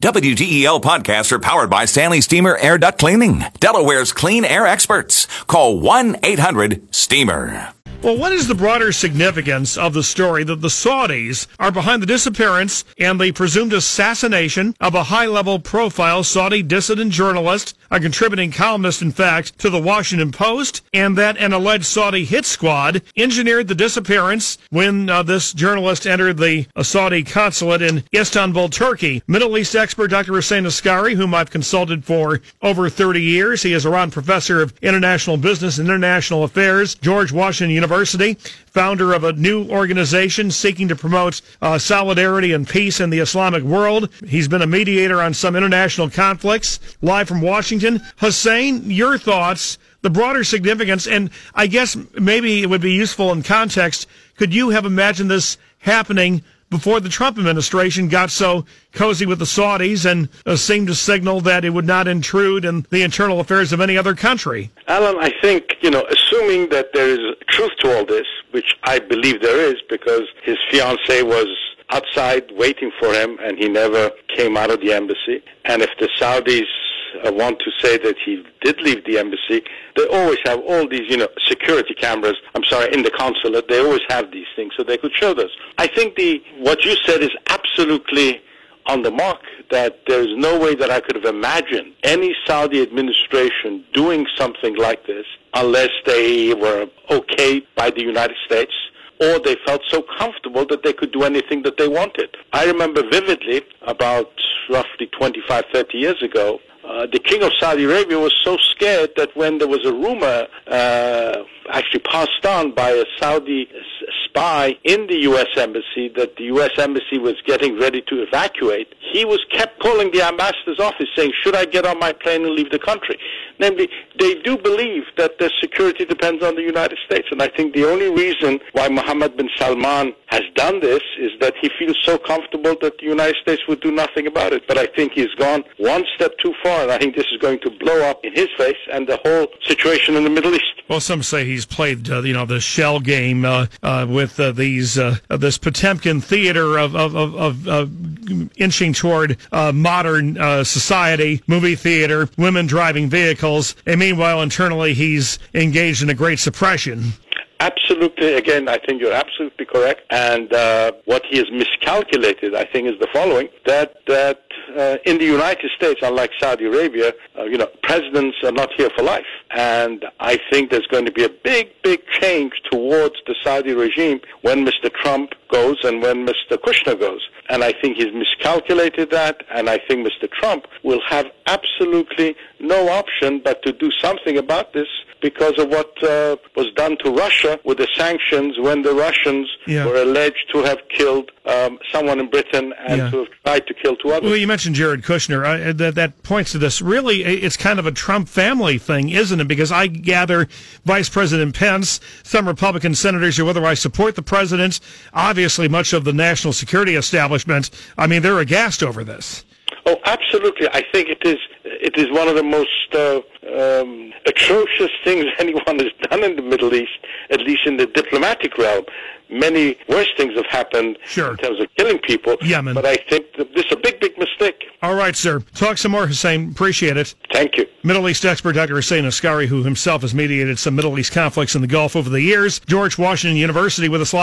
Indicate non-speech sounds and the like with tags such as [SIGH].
WDEL podcasts are powered by Stanley Steamer Air Duct Cleaning, Delaware's clean air experts. Call 1 800 STEAMER. Well, what is the broader significance of the story that the Saudis are behind the disappearance and the presumed assassination of a high level profile Saudi dissident journalist, a contributing columnist, in fact, to the Washington Post, and that an alleged Saudi hit squad engineered the disappearance when uh, this journalist entered the uh, Saudi consulate in Istanbul, Turkey? Middle East expert Dr. Hossein Askari, whom I've consulted for over 30 years. He is a Iran professor of international business and international affairs, George Washington University. University, founder of a new organization seeking to promote uh, solidarity and peace in the Islamic world. He's been a mediator on some international conflicts. Live from Washington, Hossein, your thoughts, the broader significance, and I guess maybe it would be useful in context. Could you have imagined this happening before the Trump administration got so cozy with the Saudis and uh, seemed to signal that it would not intrude in the internal affairs of any other country. Alan, I think, you know, assuming that there is truth to all this, which I believe there is because his fiancee was outside waiting for him and he never came out of the embassy. And if the Saudis uh, want to say that he did leave the embassy, they always have all these, you know, security cameras. I'm sorry, in the consulate, they always have these things, so they could show this. I think the what you said is absolutely on the mark. That there's no way that I could have imagined any Saudi administration doing something like this unless they were okayed by the United States or they felt so comfortable that they could do anything that they wanted. I remember vividly about roughly 25, 30 years ago, uh, the king of Saudi Arabia was so scared that when there was a rumor uh, actually passed on by a Saudi spy in the U.S. embassy that the U.S. embassy was getting ready to evacuate, he was kept calling the ambassador's office saying, "Should I get on my plane and leave the country?" Namely, they do believe that their security depends on the United States, and I think the only reason why Mohammed bin Salman has done this is that he feels so comfortable that the United States would do nothing about it. But I think he's gone one step too far, and I think this is going to blow up in his face and the whole situation in the Middle East. Well, some say he's played, uh, you know, the shell game uh, uh, with uh, these uh, this Potemkin theater of of, of, of inching toward uh, modern society, movie theater, women driving vehicles, and meanwhile internally he's engaged in a great suppression. Absolutely. Again, I think you're absolutely correct. And uh, what he has miscalculated, I think, is the following: that that uh, in the United States, unlike Saudi Arabia, uh, you know, presidents are not here for life. And I think there's going to be a big, big change towards the Saudi regime when Mr. Trump goes and when Mr. Kushner goes. And I think he's miscalculated that. And I think Mr. Trump will have absolutely no option but to do something about this because of what uh, was done to Russia with the sanctions when the Russians yeah. were alleged to have killed um, someone in Britain and yeah. to have tried to kill two others. Well, mentioned Jared Kushner. Uh, that, that points to this. Really, it's kind of a Trump family thing, isn't it? Because I gather Vice President Pence, some Republican senators who otherwise support the president, obviously much of the national security establishment, I mean, they're aghast over this. Oh, absolutely. I think it is. It is one of the most uh, um, atrocious [LAUGHS] things anyone has done in the Middle East, at least in the diplomatic realm. Many worse things have happened sure. in terms of killing people. Yemen. But I think this is a big, big mistake. All right, sir. Talk some more, Hossein. Appreciate it. Thank you. Middle East expert Dr. Hossein Askari, who himself has mediated some Middle East conflicts in the Gulf over the years. George Washington University with us live.